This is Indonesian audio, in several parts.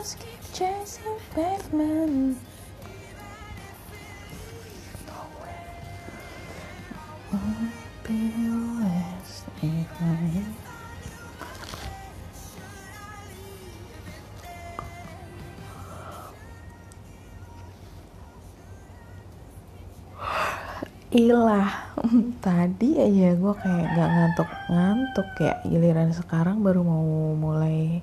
Just keep chasing evening. Ilah tadi aja gue kayak gak ngantuk-ngantuk ya giliran sekarang baru mau mulai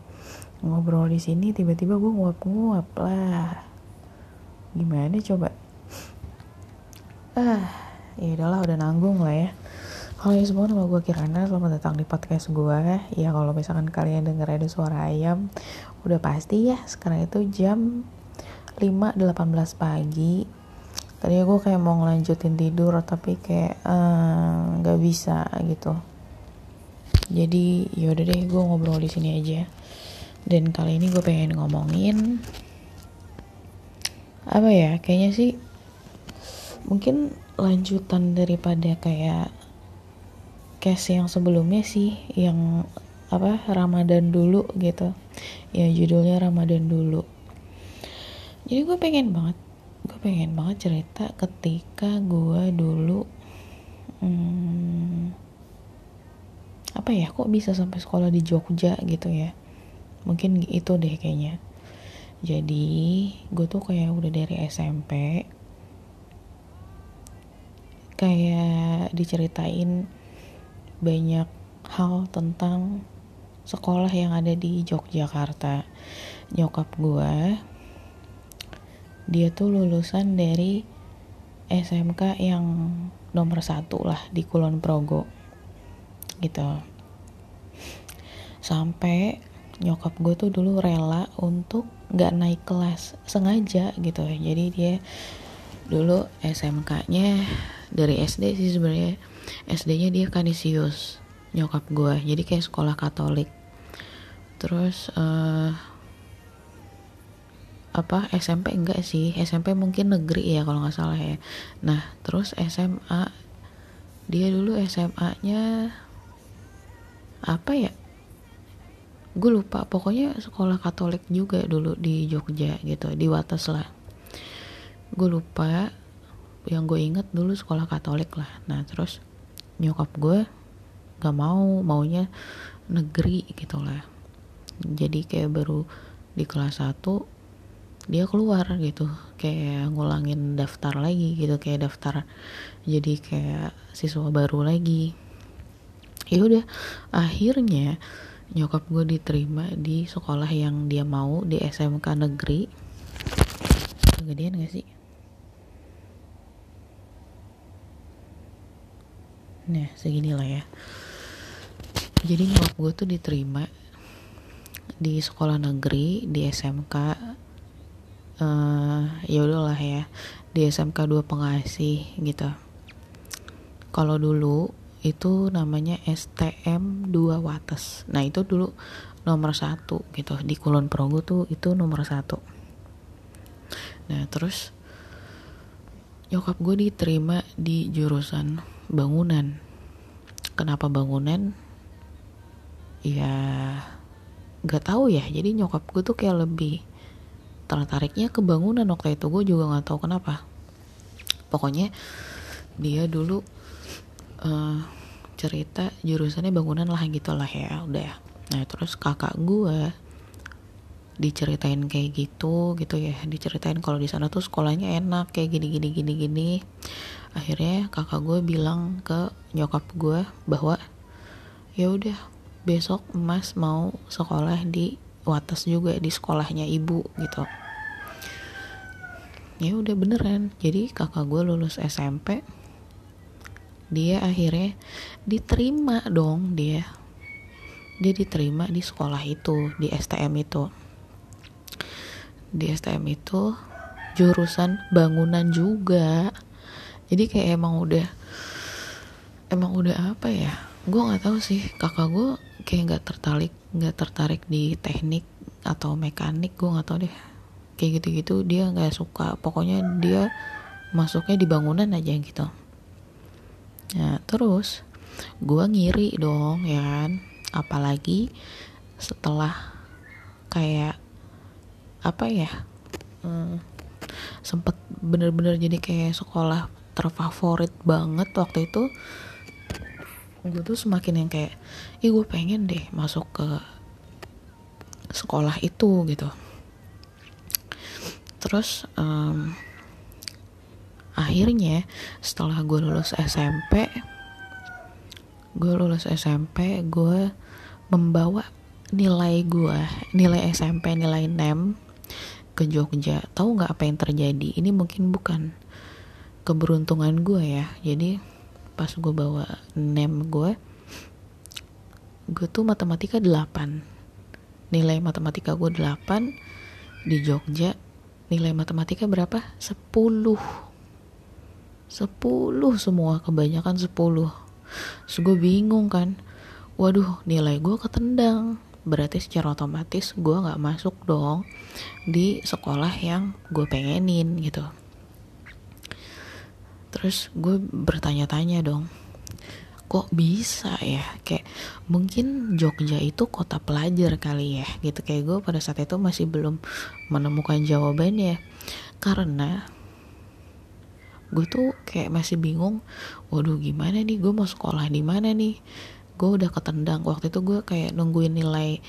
ngobrol di sini tiba-tiba gue nguap-nguap lah. Gimana coba? Ah ya udahlah udah nanggung lah ya. Halo ya semua nama gue Kirana selamat datang di podcast gue ya kalau misalkan kalian denger ada suara ayam udah pasti ya sekarang itu jam 5.18 pagi. Tadi gue kayak mau ngelanjutin tidur tapi kayak uh, bisa gitu. Jadi yaudah deh gue ngobrol di sini aja dan kali ini gue pengen ngomongin apa ya kayaknya sih mungkin lanjutan daripada kayak case yang sebelumnya sih yang apa Ramadan dulu gitu. Ya judulnya Ramadan dulu. Jadi gue pengen banget gue pengen banget cerita ketika gue dulu hmm, apa ya kok bisa sampai sekolah di Jogja gitu ya mungkin itu deh kayaknya. Jadi gue tuh kayak udah dari SMP kayak diceritain banyak hal tentang sekolah yang ada di Yogyakarta. Nyokap gue dia tuh lulusan dari SMK yang nomor satu lah di Kulon Progo. Gitu. Sampai nyokap gue tuh dulu rela untuk gak naik kelas sengaja gitu. Jadi dia dulu SMK-nya dari SD sih sebenarnya. SD-nya dia Kanisius nyokap gue. Jadi kayak sekolah Katolik. Terus uh, apa SMP enggak sih? SMP mungkin negeri ya kalau nggak salah ya. Nah terus SMA dia dulu SMA-nya apa ya gue lupa. Pokoknya sekolah Katolik juga dulu di Jogja gitu di Wates lah. Gue lupa. Yang gue inget dulu sekolah Katolik lah. Nah terus nyokap gue gak mau maunya negeri gitu lah. Jadi kayak baru di kelas 1 dia keluar gitu. Kayak ngulangin daftar lagi gitu kayak daftar jadi kayak siswa baru lagi. Ya udah akhirnya nyokap gue diterima di sekolah yang dia mau di SMK negeri. Kegedean gak sih? Nah segini lah ya. Jadi nyokap gue tuh diterima di sekolah negeri di SMK uh, ya udahlah ya di SMK 2 pengasih gitu. Kalau dulu itu namanya STM 2 Wates. Nah itu dulu nomor satu gitu. Di Kulon Progo tuh itu nomor satu. Nah terus nyokap gue diterima di jurusan bangunan. Kenapa bangunan? Ya gak tahu ya. Jadi nyokap gue tuh kayak lebih tertariknya ke bangunan. Waktu itu gue juga nggak tahu kenapa. Pokoknya dia dulu uh, cerita jurusannya bangunan lah gitulah ya udah nah terus kakak gue diceritain kayak gitu gitu ya. Diceritain kalau di sana tuh sekolahnya enak kayak gini gini gini gini. Akhirnya kakak gue bilang ke nyokap gue bahwa ya udah besok emas mau sekolah di wates juga di sekolahnya ibu gitu. Ya udah beneran. Jadi kakak gue lulus SMP dia akhirnya diterima dong dia. Dia diterima di sekolah itu di STM itu. Di STM itu jurusan bangunan juga. Jadi kayak emang udah emang udah apa ya? Gue nggak tahu sih. Kakak gue kayak nggak tertarik nggak tertarik di teknik atau mekanik gue nggak tahu deh. Kayak gitu-gitu dia nggak suka. Pokoknya dia masuknya di bangunan aja gitu nah terus gue ngiri dong ya kan? Apalagi setelah kayak apa ya hmm, sempet bener-bener jadi kayak sekolah terfavorit banget waktu itu gue tuh semakin yang kayak ih gue pengen deh masuk ke sekolah itu gitu. Terus um, akhirnya setelah gue lulus SMP gue lulus SMP gue membawa nilai gue nilai SMP nilai NEM ke Jogja. Tahu nggak apa yang terjadi? Ini mungkin bukan keberuntungan gue ya. Jadi pas gue bawa NEM gue gue tuh matematika 8 nilai matematika gue 8 di Jogja nilai matematika berapa? 10 10 semua kebanyakan 10 so gue bingung kan. Waduh nilai gue ketendang. Berarti secara otomatis gue nggak masuk dong di sekolah yang gue pengenin gitu. Terus gue bertanya-tanya dong kok bisa ya? Kayak mungkin Jogja itu kota pelajar kali ya? Gitu. Kayak gue pada saat itu masih belum menemukan jawabannya. Karena gue tuh kayak masih bingung waduh gimana nih? Gue mau sekolah di mana nih? Gue udah ketendang. Waktu itu gue kayak nungguin nilai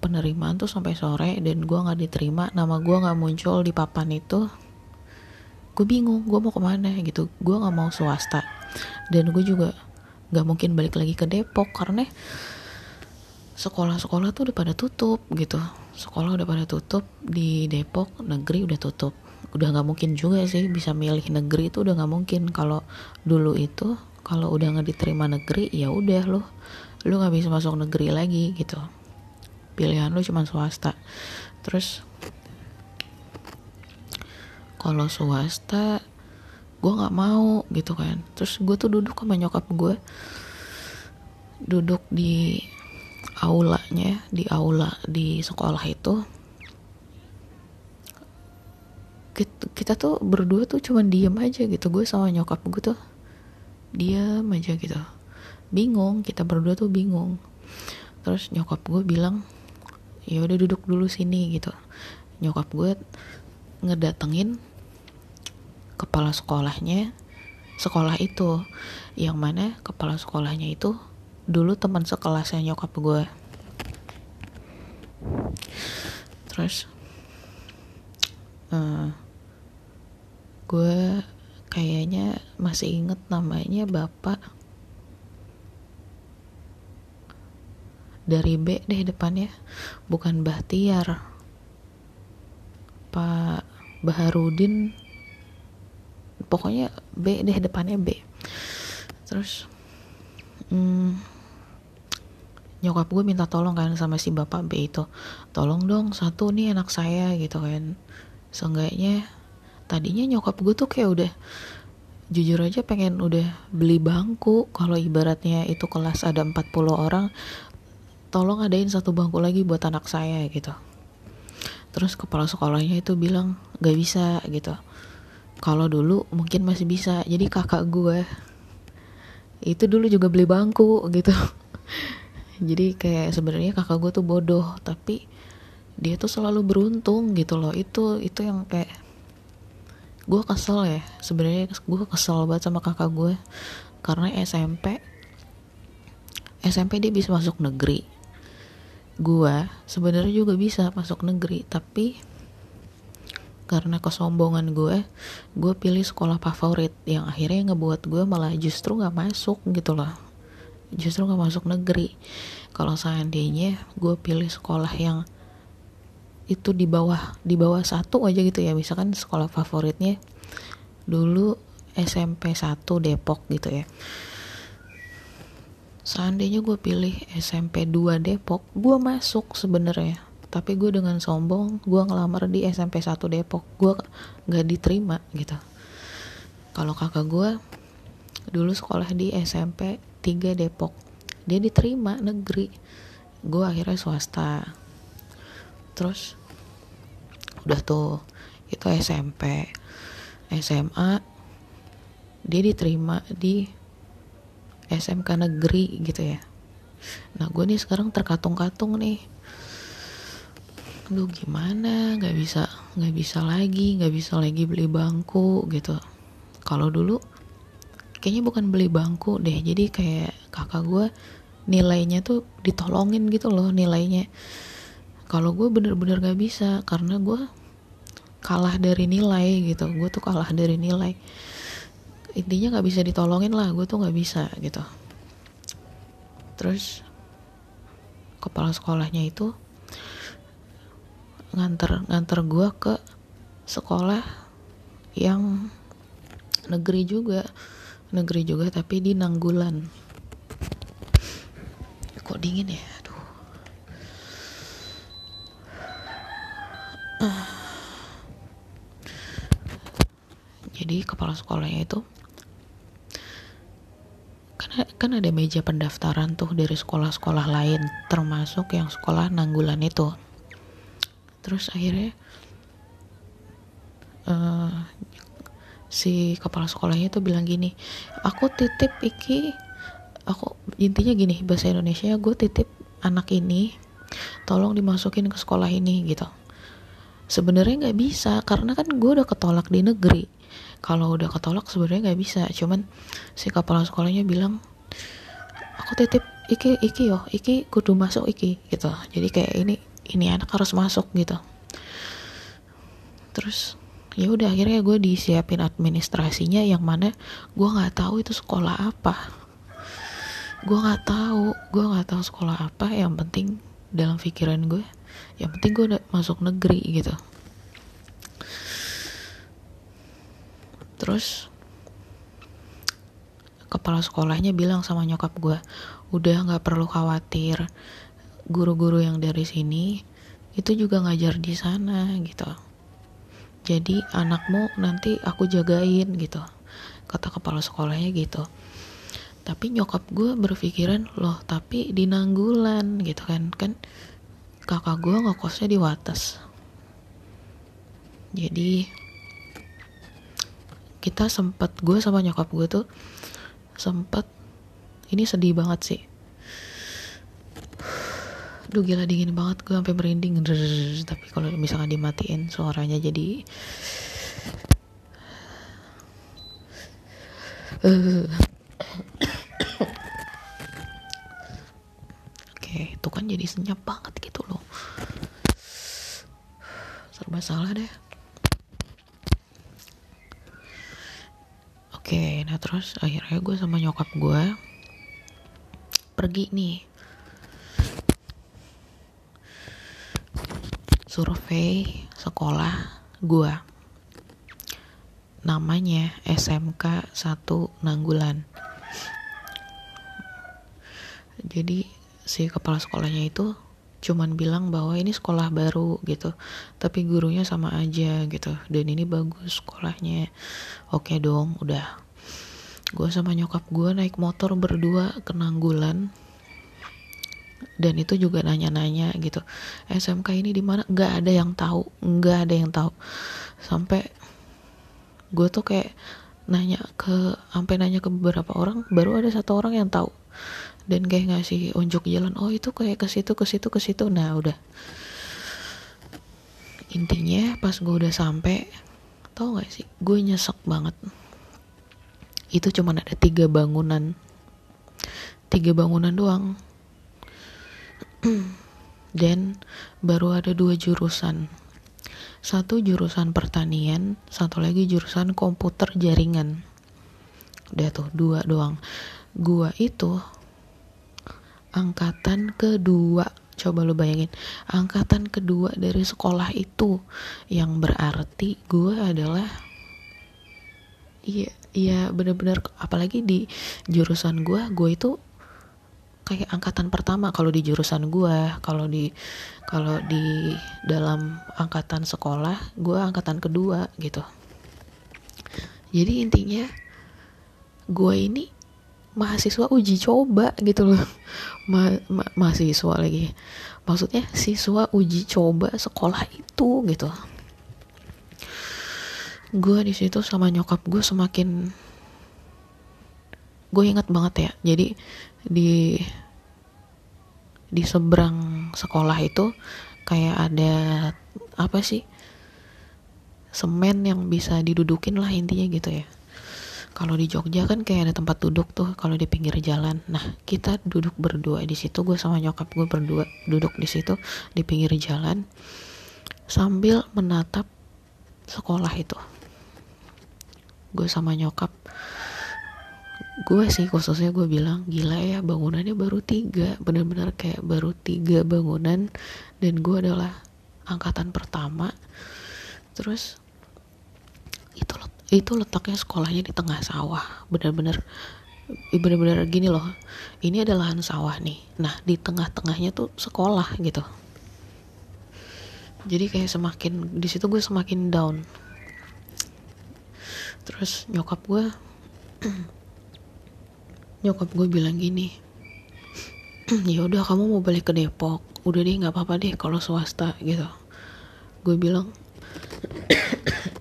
penerimaan tuh sampai sore dan gue nggak diterima nama gue nggak muncul di papan itu. Gue bingung gue mau ke mana gitu. Gue nggak mau swasta. Dan gue juga nggak mungkin balik lagi ke Depok karena sekolah-sekolah tuh udah pada tutup gitu. Sekolah udah pada tutup di Depok negeri udah tutup udah nggak mungkin juga sih bisa milih negeri itu udah nggak mungkin. Kalau dulu itu kalau udah nggak diterima negeri ya udah loh lu nggak bisa masuk negeri lagi gitu. Pilihan lu cuma swasta. Terus kalau swasta gue nggak mau gitu kan. Terus gue tuh duduk sama nyokap gue duduk di aulanya di aula di sekolah itu kita tuh berdua tuh cuman diem aja gitu. Gue sama nyokap gue tuh diam aja gitu. Bingung kita berdua tuh bingung. Terus nyokap gue bilang ya udah duduk dulu sini gitu. Nyokap gue ngedatengin kepala sekolahnya sekolah itu. Yang mana kepala sekolahnya itu dulu teman sekelasnya nyokap gue. Terus uh, gue kayaknya masih inget namanya bapak. Dari B deh depannya. Bukan Bahtiar. Pak Baharudin. Pokoknya B deh depannya B. Terus hmm, nyokap gue minta tolong kan sama si bapak B itu. Tolong dong satu nih anak saya gitu kan. Seenggaknya tadinya nyokap gue tuh kayak udah jujur aja pengen udah beli bangku. Kalau ibaratnya itu kelas ada 40 orang tolong adain satu bangku lagi buat anak saya gitu. Terus kepala sekolahnya itu bilang gak bisa gitu. Kalau dulu mungkin masih bisa jadi kakak gue itu dulu juga beli bangku gitu. Jadi kayak sebenarnya kakak gue tuh bodoh tapi dia tuh selalu beruntung gitu loh. Itu itu yang kayak gue kesel ya. Sebenarnya gue kesel banget sama kakak gue karena SMP SMP dia bisa masuk negeri. Gue sebenarnya juga bisa masuk negeri tapi karena kesombongan gue gue pilih sekolah favorit yang akhirnya ngebuat gue malah justru nggak masuk gitu loh. Justru nggak masuk negeri. Kalau seandainya gue pilih sekolah yang itu di bawah di bawah satu aja gitu ya. Misalkan sekolah favoritnya dulu SMP 1 Depok gitu ya. Seandainya gue pilih SMP 2 Depok gue masuk sebenarnya. Tapi gue dengan sombong gue ngelamar di SMP 1 Depok. Gue nggak diterima gitu. Kalau kakak gue dulu sekolah di SMP 3 Depok. Dia diterima negeri. Gue akhirnya swasta. Terus udah tuh itu SMP SMA dia diterima di SMK negeri gitu ya. Nah gue nih sekarang terkatung-katung nih. Lu gimana? Nggak bisa nggak bisa lagi nggak bisa lagi beli bangku gitu. Kalau dulu kayaknya bukan beli bangku deh. Jadi kayak kakak gue nilainya tuh ditolongin gitu loh nilainya kalau gue bener-bener gak bisa karena gue kalah dari nilai gitu. Gue tuh kalah dari nilai. Intinya nggak bisa ditolongin lah gue tuh nggak bisa gitu. Terus kepala sekolahnya itu nganter nganter gue ke sekolah yang negeri juga. Negeri juga tapi di Nanggulan. Kok dingin ya jadi kepala sekolahnya itu kan kan ada meja pendaftaran tuh dari sekolah-sekolah lain termasuk yang sekolah Nanggulan itu. Terus akhirnya uh, si kepala sekolahnya tuh bilang gini aku titip iki aku intinya gini bahasa Indonesia gue titip anak ini tolong dimasukin ke sekolah ini gitu sebenarnya nggak bisa karena kan gue udah ketolak di negeri. Kalau udah ketolak sebenarnya nggak bisa cuman si kepala sekolahnya bilang aku titip iki iki yo iki kudu masuk iki gitu. Jadi kayak ini ini anak harus masuk gitu. Terus ya udah akhirnya gue disiapin administrasinya yang mana gue nggak tahu itu sekolah apa. Gue nggak tahu gue nggak tahu sekolah apa yang penting dalam pikiran gue yang penting gue udah masuk negeri gitu. Terus kepala sekolahnya bilang sama nyokap gue udah nggak perlu khawatir. Guru-guru yang dari sini itu juga ngajar di sana gitu. Jadi anakmu nanti aku jagain gitu. Kata kepala sekolahnya gitu tapi nyokap gue berpikiran loh tapi di nanggulan gitu kan. Kan kakak gue ngekosnya di Wates. Jadi kita sempet gue sama nyokap gue tuh sempet ini sedih banget sih. Duh gila dingin banget gue sampai merinding. Tapi kalau misalkan dimatiin suaranya jadi uh. Oke itu kan jadi senyap banget gitu loh. Serba salah deh. Oke nah terus akhirnya gue sama nyokap gue pergi nih. Survei sekolah gua namanya SMK 1 Nanggulan jadi si kepala sekolahnya itu cuman bilang bahwa ini sekolah baru gitu. Tapi gurunya sama aja gitu. Dan ini bagus sekolahnya. Oke dong udah. Gue sama nyokap gue naik motor berdua ke Nanggulan. Dan itu juga nanya-nanya gitu. SMK ini di mana? Nggak ada yang tahu. Nggak ada yang tahu. Sampai gue tuh kayak nanya ke sampai nanya ke beberapa orang baru ada satu orang yang tahu dan kayak ngasih unjuk jalan oh itu kayak ke situ ke situ ke situ. Nah udah. Intinya pas gue udah sampai tau gak sih gue nyesek banget. Itu cuman ada tiga bangunan. Tiga bangunan doang. Dan baru ada dua jurusan. Satu jurusan pertanian satu lagi jurusan komputer jaringan. Udah tuh dua doang. Gua itu angkatan kedua coba lo bayangin. Angkatan kedua dari sekolah itu yang berarti gua adalah iya iya bener-bener apalagi di jurusan gua gua itu kayak angkatan pertama kalau di jurusan gue kalau di kalau di dalam angkatan sekolah gue angkatan kedua gitu. Jadi intinya gue ini mahasiswa uji coba gitu loh. Ma ma mahasiswa lagi. Maksudnya siswa uji coba sekolah itu gitu. Gue di situ sama nyokap gue semakin gue inget banget ya. Jadi di di seberang sekolah itu kayak ada apa sih? Semen yang bisa didudukin lah intinya gitu ya kalau di Jogja kan kayak ada tempat duduk tuh kalau di pinggir jalan. Nah kita duduk berdua di situ gue sama nyokap gue berdua duduk di situ di pinggir jalan sambil menatap sekolah itu. Gue sama nyokap gue sih khususnya gue bilang gila ya bangunannya baru tiga. Bener-bener kayak baru tiga bangunan dan gue adalah angkatan pertama. Terus itu itu letaknya sekolahnya di tengah sawah. Bener-bener bener-bener gini loh. Ini adalah lahan sawah nih. Nah di tengah-tengahnya tuh sekolah gitu. Jadi kayak semakin di situ gue semakin down. Terus nyokap gue nyokap gue bilang gini ya udah kamu mau balik ke Depok. Udah deh nggak apa-apa deh kalau swasta gitu. Gue bilang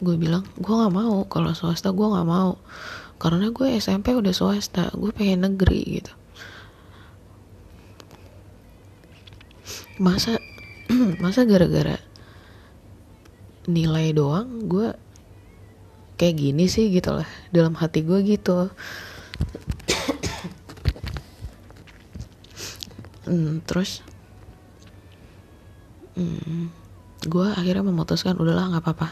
gue bilang gue nggak mau kalau swasta gue nggak mau. Karena gue SMP udah swasta gue pengen negeri gitu. Masa masa gara-gara nilai doang gue kayak gini sih gitu lah dalam hati gue gitu. Hmm, terus hmm, gue akhirnya memutuskan udahlah nggak apa-apa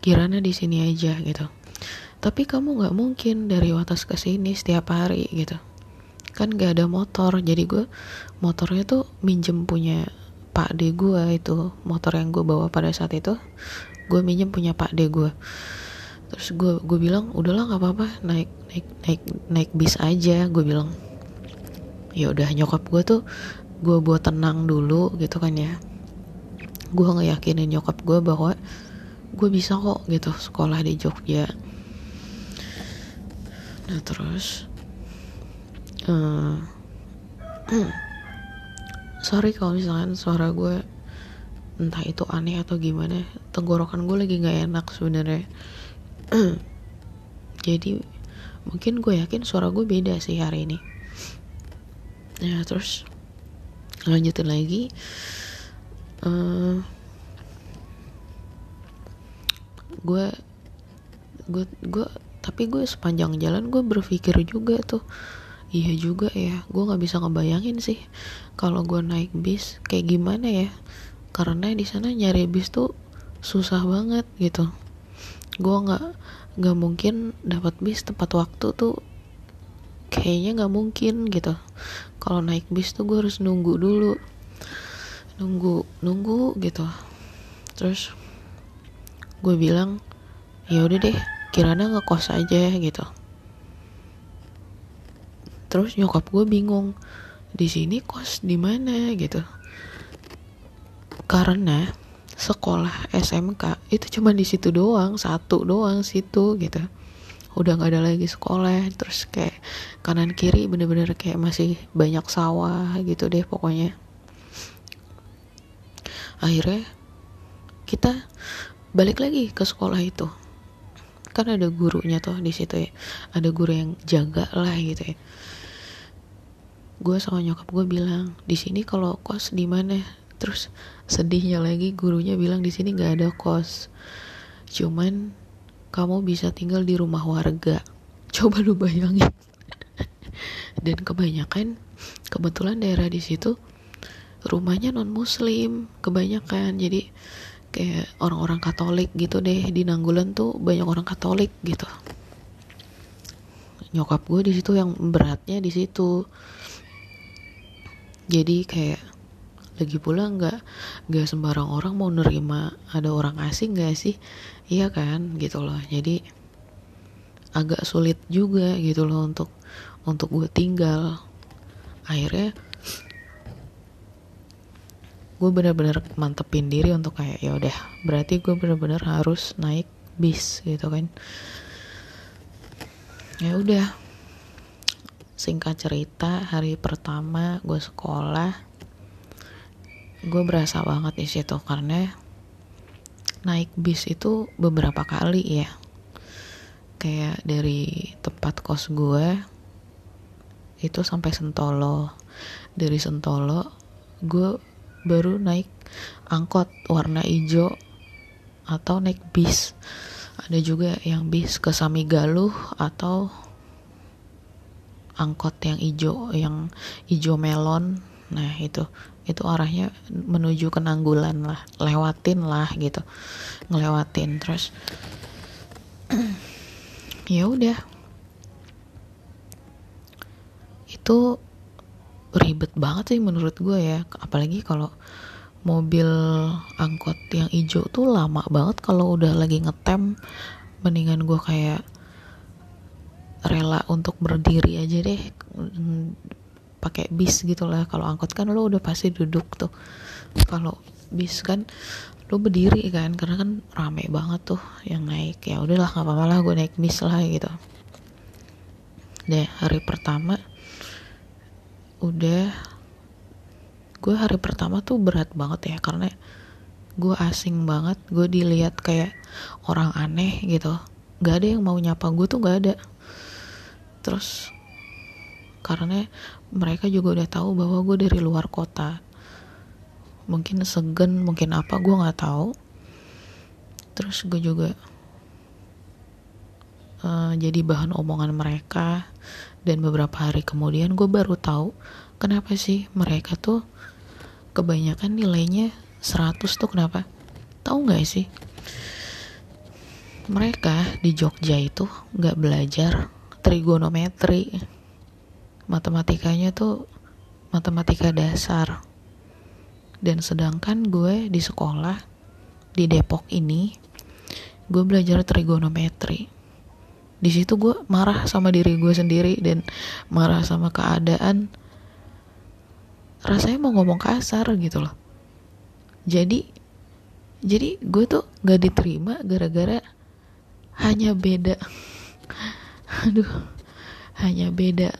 kirana di sini aja gitu. Tapi kamu nggak mungkin dari Watas ke sini setiap hari gitu. Kan gak ada motor jadi gue motornya tuh minjem punya pak de gue itu motor yang gue bawa pada saat itu gue minjem punya pak de gue terus gue gue bilang udahlah nggak apa-apa naik naik naik naik bis aja gue bilang. Ya udah nyokap gue tuh gue buat tenang dulu gitu kan ya. Gue ngeyakinin nyokap gue bahwa gue bisa kok gitu. Sekolah di Jogja. Nah terus uh, sorry kalau misalkan suara gue entah itu aneh atau gimana tenggorokan gue lagi nggak enak sebenarnya. Jadi mungkin gue yakin suara gue beda sih hari ini. Nah terus lanjutin lagi gue gue gue tapi gue sepanjang jalan gue berpikir juga tuh. Iya juga ya gue nggak bisa ngebayangin sih kalau gue naik bis kayak gimana ya. Karena di sana nyari bis tuh susah banget gitu. Gue nggak nggak mungkin dapat bis tepat waktu tuh kayaknya nggak mungkin gitu. Kalau naik bis tuh gue harus nunggu dulu nunggu nunggu gitu. Terus gue bilang ya udah deh kirana ngekos aja gitu. Terus nyokap gue bingung di sini kos di mana? gitu. Karena sekolah SMK itu cuma di situ doang satu doang situ gitu. Udah nggak ada lagi sekolah terus kayak kanan kiri bener-bener kayak masih banyak sawah gitu deh pokoknya. Akhirnya kita balik lagi ke sekolah itu. Kan ada gurunya tuh di situ ya. Ada guru yang jaga lah gitu ya. Gue sama nyokap gue bilang di sini kalau kos di mana? Terus sedihnya lagi gurunya bilang di sini nggak ada kos. Cuman kamu bisa tinggal di rumah warga. Coba lu bayangin. Dan kebanyakan kebetulan daerah di situ rumahnya non muslim kebanyakan. Jadi kayak orang-orang Katolik gitu deh. Di Nanggulan tuh banyak orang Katolik gitu. Nyokap gue di situ yang beratnya di situ. Jadi kayak lagi pula nggak nggak sembarang orang mau nerima ada orang asing gak sih? Iya kan gitu loh. Jadi agak sulit juga gitu loh untuk untuk gue tinggal. Akhirnya gue bener-bener mantepin diri untuk kayak ya udah berarti gue bener-bener harus naik bis gitu kan. Ya udah. Singkat cerita hari pertama gue sekolah gue berasa banget di situ karena naik bis itu beberapa kali ya. Kayak dari tempat kos gue itu sampai Sentolo. Dari Sentolo gue baru naik angkot warna hijau atau naik bis. Ada juga yang bis ke Samigaluh atau angkot yang hijau yang hijau melon. Nah itu itu arahnya menuju ke Nanggulan lah lewatin lah gitu ngelewatin. Terus ya udah. Itu ribet banget sih menurut gue ya. Apalagi kalau mobil angkot yang hijau tuh lama banget kalau udah lagi ngetem mendingan gue kayak rela untuk berdiri aja deh pakai bis gitu lah. Kalau angkot kan lo udah pasti duduk tuh. Kalau bis kan lo berdiri kan karena kan rame banget tuh yang naik. Ya udahlah nggak apa-apa lah gue naik bis lah gitu. Deh hari pertama udah. Gue hari pertama tuh berat banget ya karena gue asing banget. Gue dilihat kayak orang aneh gitu. Gak ada yang mau nyapa gue tuh gak ada. Terus karena mereka juga udah tahu bahwa gue dari luar kota. Mungkin segen mungkin apa gue nggak tahu. Terus gue juga uh, jadi bahan omongan mereka dan beberapa hari kemudian gue baru tahu kenapa sih mereka tuh kebanyakan nilainya 100 tuh kenapa? Tahu nggak sih? Mereka di Jogja itu nggak belajar trigonometri. Matematikanya tuh matematika dasar. Dan sedangkan gue di sekolah di Depok ini gue belajar trigonometri di situ gue marah sama diri gue sendiri dan marah sama keadaan. Rasanya mau ngomong kasar gitu loh. Jadi jadi gue tuh gak diterima gara-gara hanya beda. Aduh hanya beda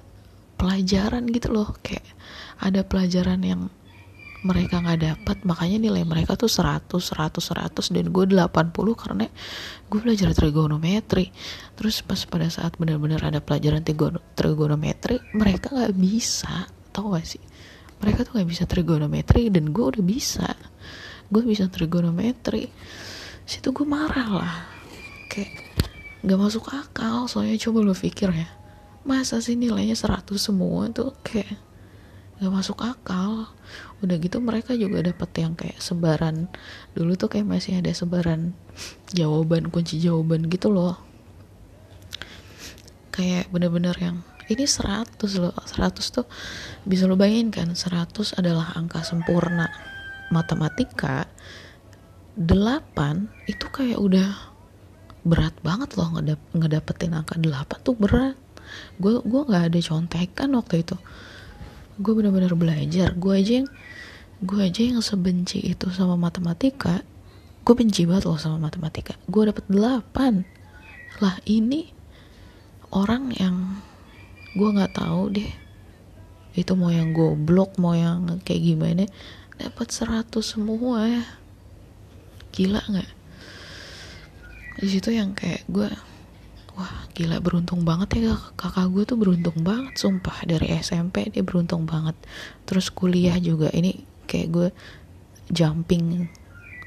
pelajaran gitu loh. Kayak ada pelajaran yang mereka nggak dapat makanya nilai mereka tuh 100 100 100 dan gue 80 karena gue belajar trigonometri. Terus pas pada saat benar-benar ada pelajaran trigonometri mereka nggak bisa tau gak sih? Mereka tuh nggak bisa trigonometri dan gue udah bisa. Gue bisa trigonometri. Situ gue marah lah. Kayak nggak masuk akal soalnya coba lo pikir ya. Masa sih nilainya 100 semua tuh kayak nggak masuk akal. Udah gitu mereka juga dapat yang kayak sebaran. Dulu tuh kayak masih ada sebaran jawaban kunci jawaban gitu loh. Kayak bener-bener yang ini 100 loh. 100 tuh bisa lo bayangin kan 100 adalah angka sempurna. Matematika 8 itu kayak udah berat banget loh ngedap ngedapetin angka 8 tuh berat. Gue gue nggak ada contekan waktu itu gue benar-benar belajar. Gue aja yang gue aja yang sebenci itu sama matematika. Gue benci banget loh sama matematika. Gue dapet 8 lah ini orang yang gue nggak tahu deh. Itu mau yang goblok mau yang kayak gimana dapat 100 semua ya. Gila nggak? Di situ yang kayak gue wah gila beruntung banget ya kakak gue tuh beruntung banget sumpah. Dari SMP dia beruntung banget. Terus kuliah juga. Ini kayak gue jumping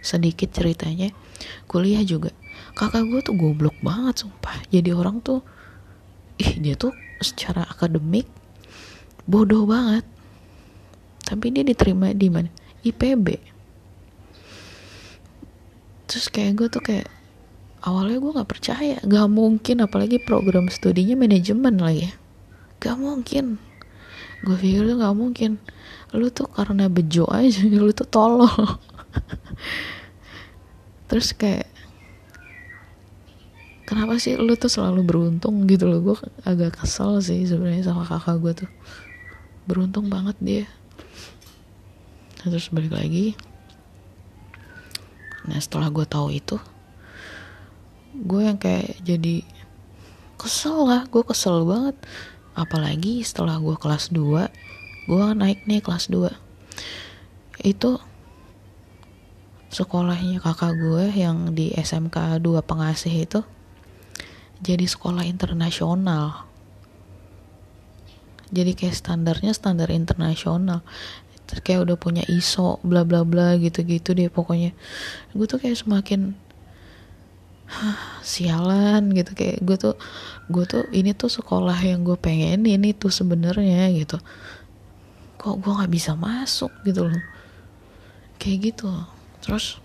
sedikit ceritanya. Kuliah juga. Kakak gue tuh goblok banget sumpah. Jadi orang tuh ih dia tuh secara akademik bodoh banget. Tapi dia diterima di mana? IPB terus kayak gue tuh kayak awalnya gue nggak percaya. Gak mungkin apalagi program studinya manajemen lagi gak mungkin. Gue pikir tuh gak mungkin. Lu tuh karena bejo aja lu tuh tolol. Terus kayak kenapa sih lu tuh selalu beruntung gitu loh? Gue agak kesel sih sebenarnya sama kakak gue tuh. Beruntung banget dia. Terus balik lagi. Nah setelah gue tahu itu gue yang kayak jadi kesel lah gue kesel banget. Apalagi setelah gue kelas 2 gue naik nih kelas 2 itu sekolahnya kakak gue yang di SMK 2 pengasih itu jadi sekolah internasional. Jadi kayak standarnya standar internasional. Kayak udah punya ISO bla bla bla gitu gitu deh pokoknya. Gue tuh kayak semakin Hah, sialan gitu. Kayak gue tuh gue tuh ini tuh sekolah yang gue pengen ini tuh sebenarnya gitu. Kok gue nggak bisa masuk gitu loh. Kayak gitu. Terus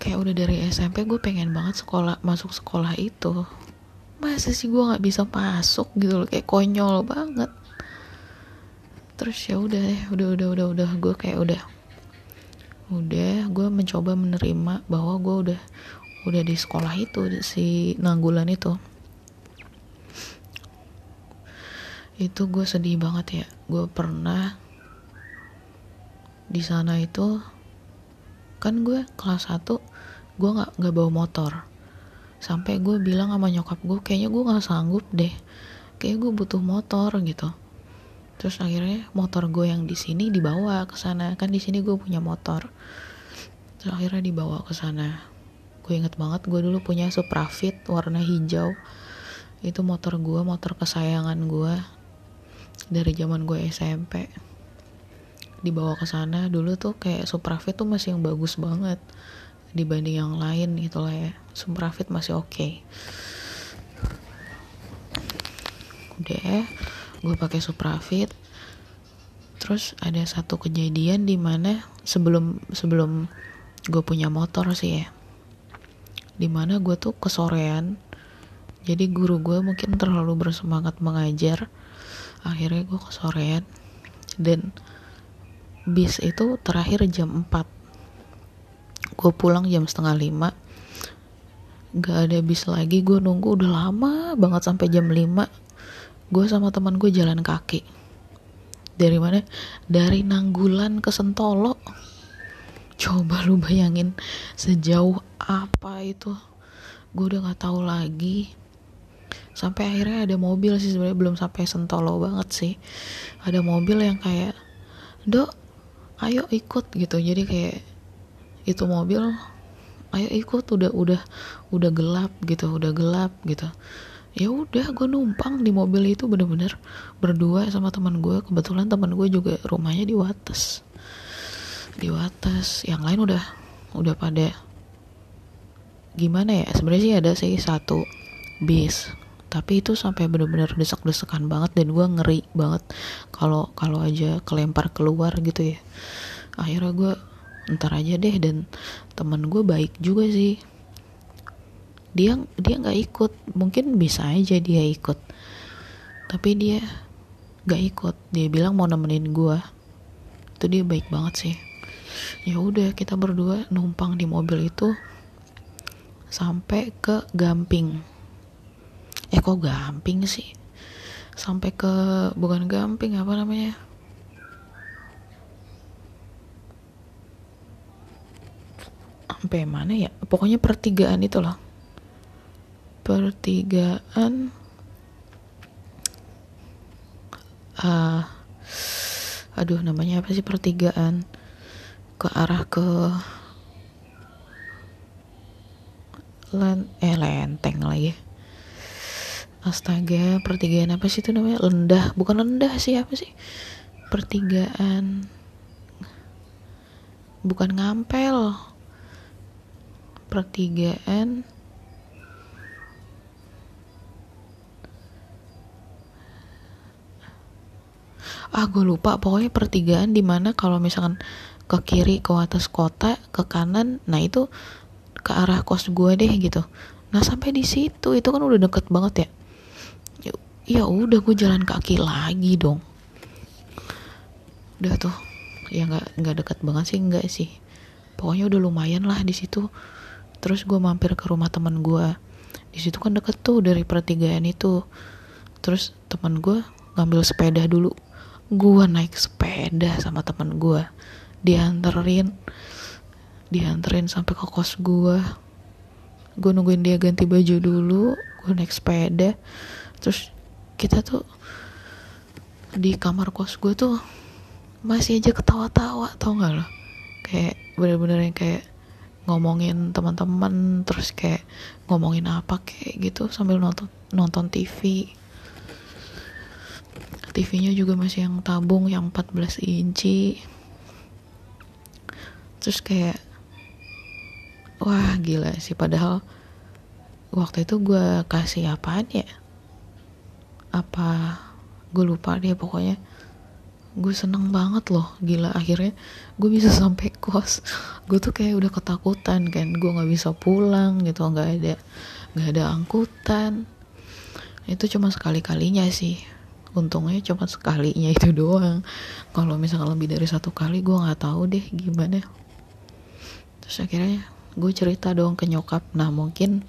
kayak udah dari SMP gue pengen banget sekolah masuk sekolah itu. Masa sih gue nggak bisa masuk gitu loh? Kayak konyol banget. Terus ya udah udah udah udah udah gue kayak udah udah gue mencoba menerima bahwa gue udah udah di sekolah itu si nanggulan itu. Itu gue sedih banget ya. Gue pernah di sana itu kan gue kelas 1 gue nggak nggak bawa motor. Sampai gue bilang sama nyokap gue kayaknya gue nggak sanggup deh. Kayak gue butuh motor gitu. Terus akhirnya motor gue yang di sini dibawa ke sana. Kan di sini gue punya motor terus akhirnya dibawa ke sana. Gue inget banget gue dulu punya Suprafit warna hijau. Itu motor gue motor kesayangan gue dari zaman gue SMP dibawa ke sana dulu tuh kayak Suprafit tuh masih yang bagus banget dibanding yang lain gitu lah ya. Suprafit masih oke. Okay. udah gue pakai Suprafit. Terus ada satu kejadian di mana sebelum sebelum gue punya motor sih ya. Di mana gue tuh kesorean. Jadi guru gue mungkin terlalu bersemangat mengajar. Akhirnya gue kesorean. Dan bis itu terakhir jam 4 gue pulang jam setengah lima. Gak ada bis lagi. Gue nunggu udah lama banget sampai jam 5 gue sama teman gue jalan kaki. Dari mana? Dari Nanggulan ke Sentolo coba lu bayangin sejauh apa itu. Gue udah nggak tahu lagi. Sampai akhirnya ada mobil sih sebenarnya belum sampai sentolo banget sih. Ada mobil yang kayak dok ayo ikut gitu. Jadi kayak itu mobil ayo ikut udah udah udah gelap gitu udah gelap gitu. Ya udah gue numpang di mobil itu bener-bener berdua sama teman gue kebetulan teman gue juga rumahnya di Wates di Wates yang lain udah udah pada gimana ya? Sebenarnya sih ada sih satu bis tapi itu sampai bener-bener desek-desekan banget dan gue ngeri banget kalau kalau aja kelempar keluar gitu ya. Akhirnya gue ntar aja deh dan temen gue baik juga sih. Dia dia nggak ikut mungkin bisa aja dia ikut tapi dia nggak ikut. Dia bilang mau nemenin gue itu dia baik banget sih ya udah kita berdua numpang di mobil itu sampai ke Gamping. Eh kok gamping sih? Sampai ke bukan gamping apa namanya? Sampai mana ya? Pokoknya pertigaan itu loh pertigaan uh, aduh namanya apa sih pertigaan ke arah ke len eh lenteng lagi astaga pertigaan apa sih itu namanya? Lendah. Bukan lendah sih apa sih? Pertigaan. Bukan ngampel. Pertigaan. Ah gue lupa. Pokoknya pertigaan di mana kalau misalkan ke kiri ke atas kota ke kanan. Nah itu ke arah kos gue deh gitu. Nah sampai di situ itu kan udah deket banget ya. Ya udah gue jalan kaki lagi dong. Udah tuh ya nggak nggak deket banget sih nggak sih. Pokoknya udah lumayan lah di situ. Terus gue mampir ke rumah teman gue di situ kan deket tuh dari pertigaan itu. Terus teman gue ngambil sepeda dulu. Gue naik sepeda sama teman gue dianterin. Dianterin sampai ke kos gue gue nungguin dia ganti baju dulu gue naik sepeda. Terus kita tuh di kamar kos gue tuh masih aja ketawa-tawa tau gak lo? Kayak bener-bener yang kayak ngomongin teman-teman terus kayak ngomongin apa kayak gitu sambil nonton nonton TV TV-nya juga masih yang tabung yang 14 inci terus kayak wah gila sih. Padahal waktu itu gue kasih apaan ya? Apa gue lupa deh pokoknya. Gue seneng banget loh gila. Akhirnya gue bisa sampai kos. Gue tuh kayak udah ketakutan kan gue nggak bisa pulang gitu nggak ada nggak ada angkutan. Itu cuma sekali kalinya sih. Untungnya cuma sekalinya itu doang. Kalau misalnya lebih dari satu kali gue nggak tahu deh gimana terus akhirnya gue cerita dong ke nyokap. Nah mungkin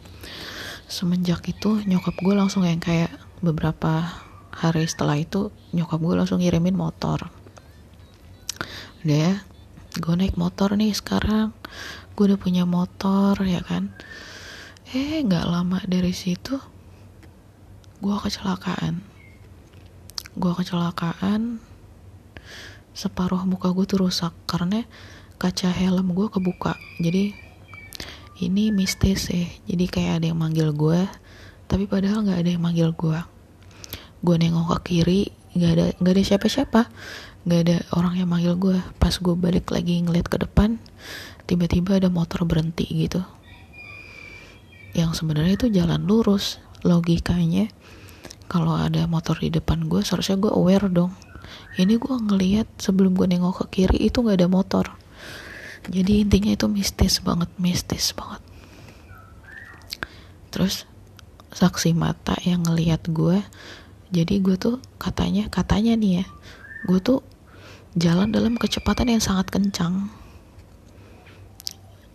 semenjak itu nyokap gue langsung yang kayak beberapa hari setelah itu nyokap gue langsung ngirimin motor. Udah ya gue naik motor nih sekarang. Gue udah punya motor ya kan? Eh nggak lama dari situ gue kecelakaan. Gue kecelakaan separuh muka gue tuh rusak karena kaca helm gue kebuka. Jadi ini mistis ya jadi kayak ada yang manggil gue tapi padahal nggak ada yang manggil gue gue nengok ke kiri nggak ada nggak ada siapa-siapa. Nggak ada orang yang manggil gue pas gue balik lagi ngeliat ke depan tiba-tiba ada motor berhenti gitu. Yang sebenarnya itu jalan lurus logikanya. Kalau ada motor di depan gue seharusnya gue aware dong. Ini gue ngeliat sebelum gue nengok ke kiri itu nggak ada motor jadi intinya itu mistis banget mistis banget. Terus saksi mata yang ngeliat gue jadi gue tuh katanya katanya nih ya gue tuh jalan dalam kecepatan yang sangat kencang.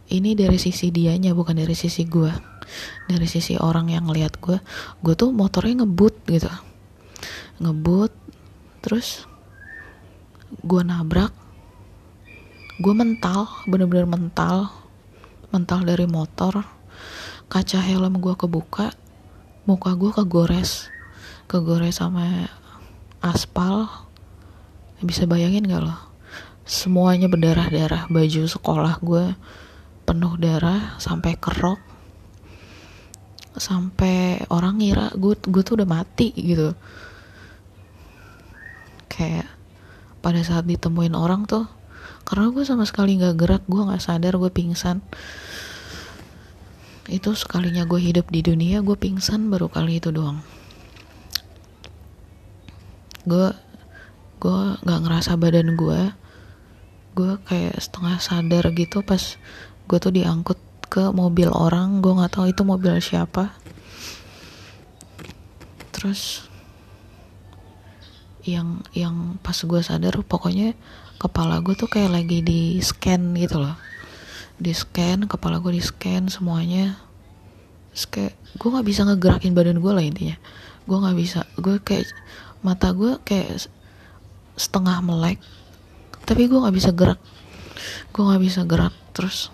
Ini dari sisi dianya bukan dari sisi gue. Dari sisi orang yang ngeliat gue gue tuh motornya ngebut gitu. Ngebut terus gue nabrak gue mental bener-bener mental. Mental dari motor. Kaca helm gue kebuka muka gue kegores. Kegores sama aspal. Bisa bayangin gak loh semuanya berdarah-darah. Baju sekolah gue penuh darah sampai kerok. Sampai orang ngira gue gue tuh udah mati gitu. Kayak pada saat ditemuin orang tuh karena gue sama sekali nggak gerak gue nggak sadar gue pingsan. Itu sekalinya gue hidup di dunia gue pingsan baru kali itu doang. Gue gue nggak ngerasa badan gue gue kayak setengah sadar gitu pas gue tuh diangkut ke mobil orang gue nggak tahu itu mobil siapa. Terus yang yang pas gue sadar pokoknya kepala gue tuh kayak lagi di scan gitu loh. Di scan kepala gue di scan semuanya. Kayak gue nggak bisa ngegerakin badan gue lah intinya. Gue nggak bisa gue kayak mata gue kayak setengah melek. Tapi gue nggak bisa gerak. Gue nggak bisa gerak terus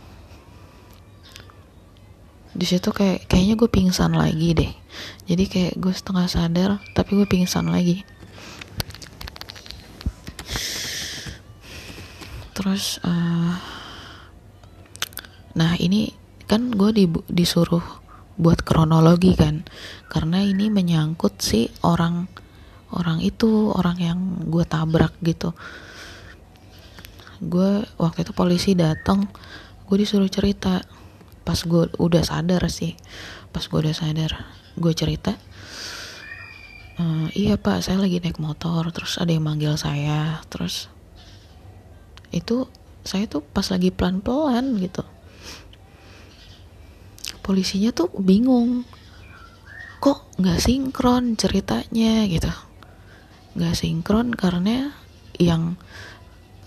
di situ kayak kayaknya gue pingsan lagi deh. Jadi kayak gue setengah sadar tapi gue pingsan lagi terus uh, nah ini kan gue di, disuruh buat kronologi kan. Karena ini menyangkut si orang orang itu orang yang gue tabrak gitu. Gue waktu itu polisi datang gue disuruh cerita. Pas gue udah sadar sih pas gue udah sadar gue cerita uh, iya pak saya lagi naik motor terus ada yang manggil saya terus itu saya tuh pas lagi pelan-pelan gitu. Polisinya tuh bingung. Kok nggak sinkron ceritanya gitu? Nggak sinkron karena yang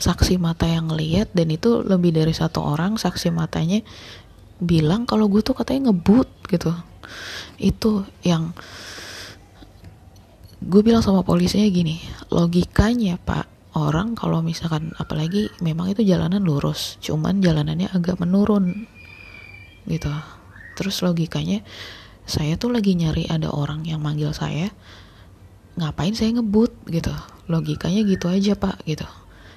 saksi mata yang ngeliat dan itu lebih dari satu orang saksi matanya bilang kalau gue tuh katanya ngebut gitu. Itu yang gue bilang sama polisinya gini logikanya pak orang kalau misalkan apalagi memang itu jalanan lurus cuman jalanannya agak menurun gitu. Terus logikanya saya tuh lagi nyari ada orang yang manggil saya ngapain saya ngebut gitu. Logikanya gitu aja pak gitu.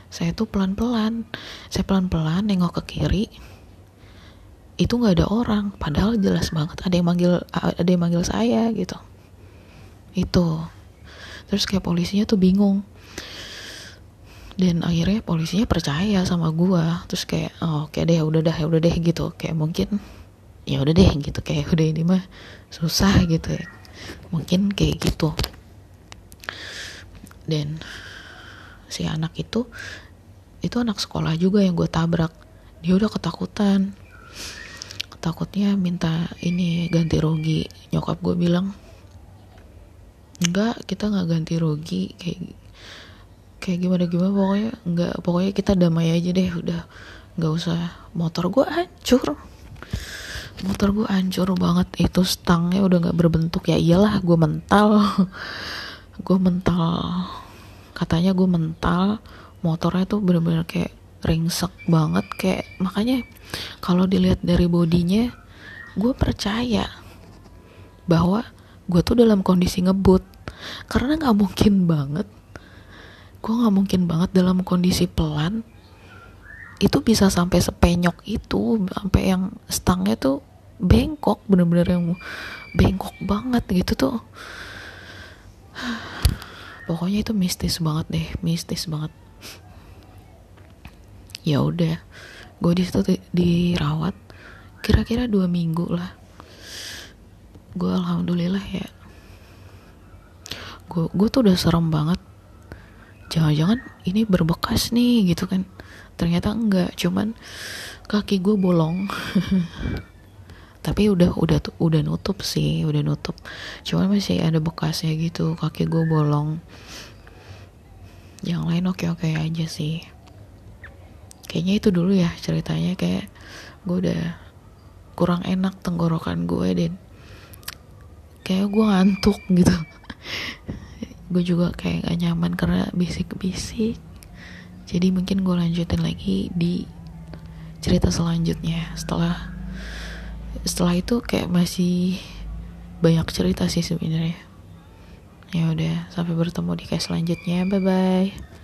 Saya tuh pelan-pelan saya pelan-pelan nengok ke kiri itu nggak ada orang padahal jelas banget ada yang manggil ada yang manggil saya gitu. Itu. Terus kayak polisinya tuh bingung dan akhirnya polisinya percaya sama gue terus kayak oh kayak deh udah dah udah deh gitu. Kayak mungkin ya udah deh gitu. Kayak udah ini mah susah gitu ya. Mungkin kayak gitu. Dan si anak itu itu anak sekolah juga yang gue tabrak. Dia udah ketakutan. Takutnya minta ini ganti rugi. Nyokap gue bilang enggak kita nggak ganti rugi kayak kayak gimana gimana pokoknya nggak pokoknya kita damai aja deh udah. Nggak usah. Motor gue hancur. Motor gue hancur banget. Itu stangnya udah nggak berbentuk. Ya iyalah gue mental. Gue mental. Katanya gue mental. Motornya tuh bener-bener kayak ringsek banget. Kayak makanya kalau dilihat dari bodinya gue percaya bahwa gue tuh dalam kondisi ngebut. Karena nggak mungkin banget gue nggak mungkin banget dalam kondisi pelan itu bisa sampai sepenyok itu sampai yang stangnya tuh bengkok bener-bener yang bengkok banget gitu tuh. Pokoknya itu mistis banget deh mistis banget. Ya udah gue di situ dirawat kira-kira dua minggu lah. Gue alhamdulillah ya gue gue tuh udah serem banget jangan-jangan ini berbekas nih gitu kan. Ternyata enggak cuman kaki gue bolong. Tapi udah udah udah nutup sih udah nutup. Cuman masih ada bekasnya gitu kaki gue bolong. Yang lain oke oke aja sih. Kayaknya itu dulu ya ceritanya kayak gue udah kurang enak tenggorokan gue dan kayak gue ngantuk gitu gue juga kayak gak nyaman karena bisik-bisik. Jadi mungkin gue lanjutin lagi di cerita selanjutnya. Setelah setelah itu kayak masih banyak cerita sih sebenarnya. Ya udah sampai bertemu di case selanjutnya. Bye bye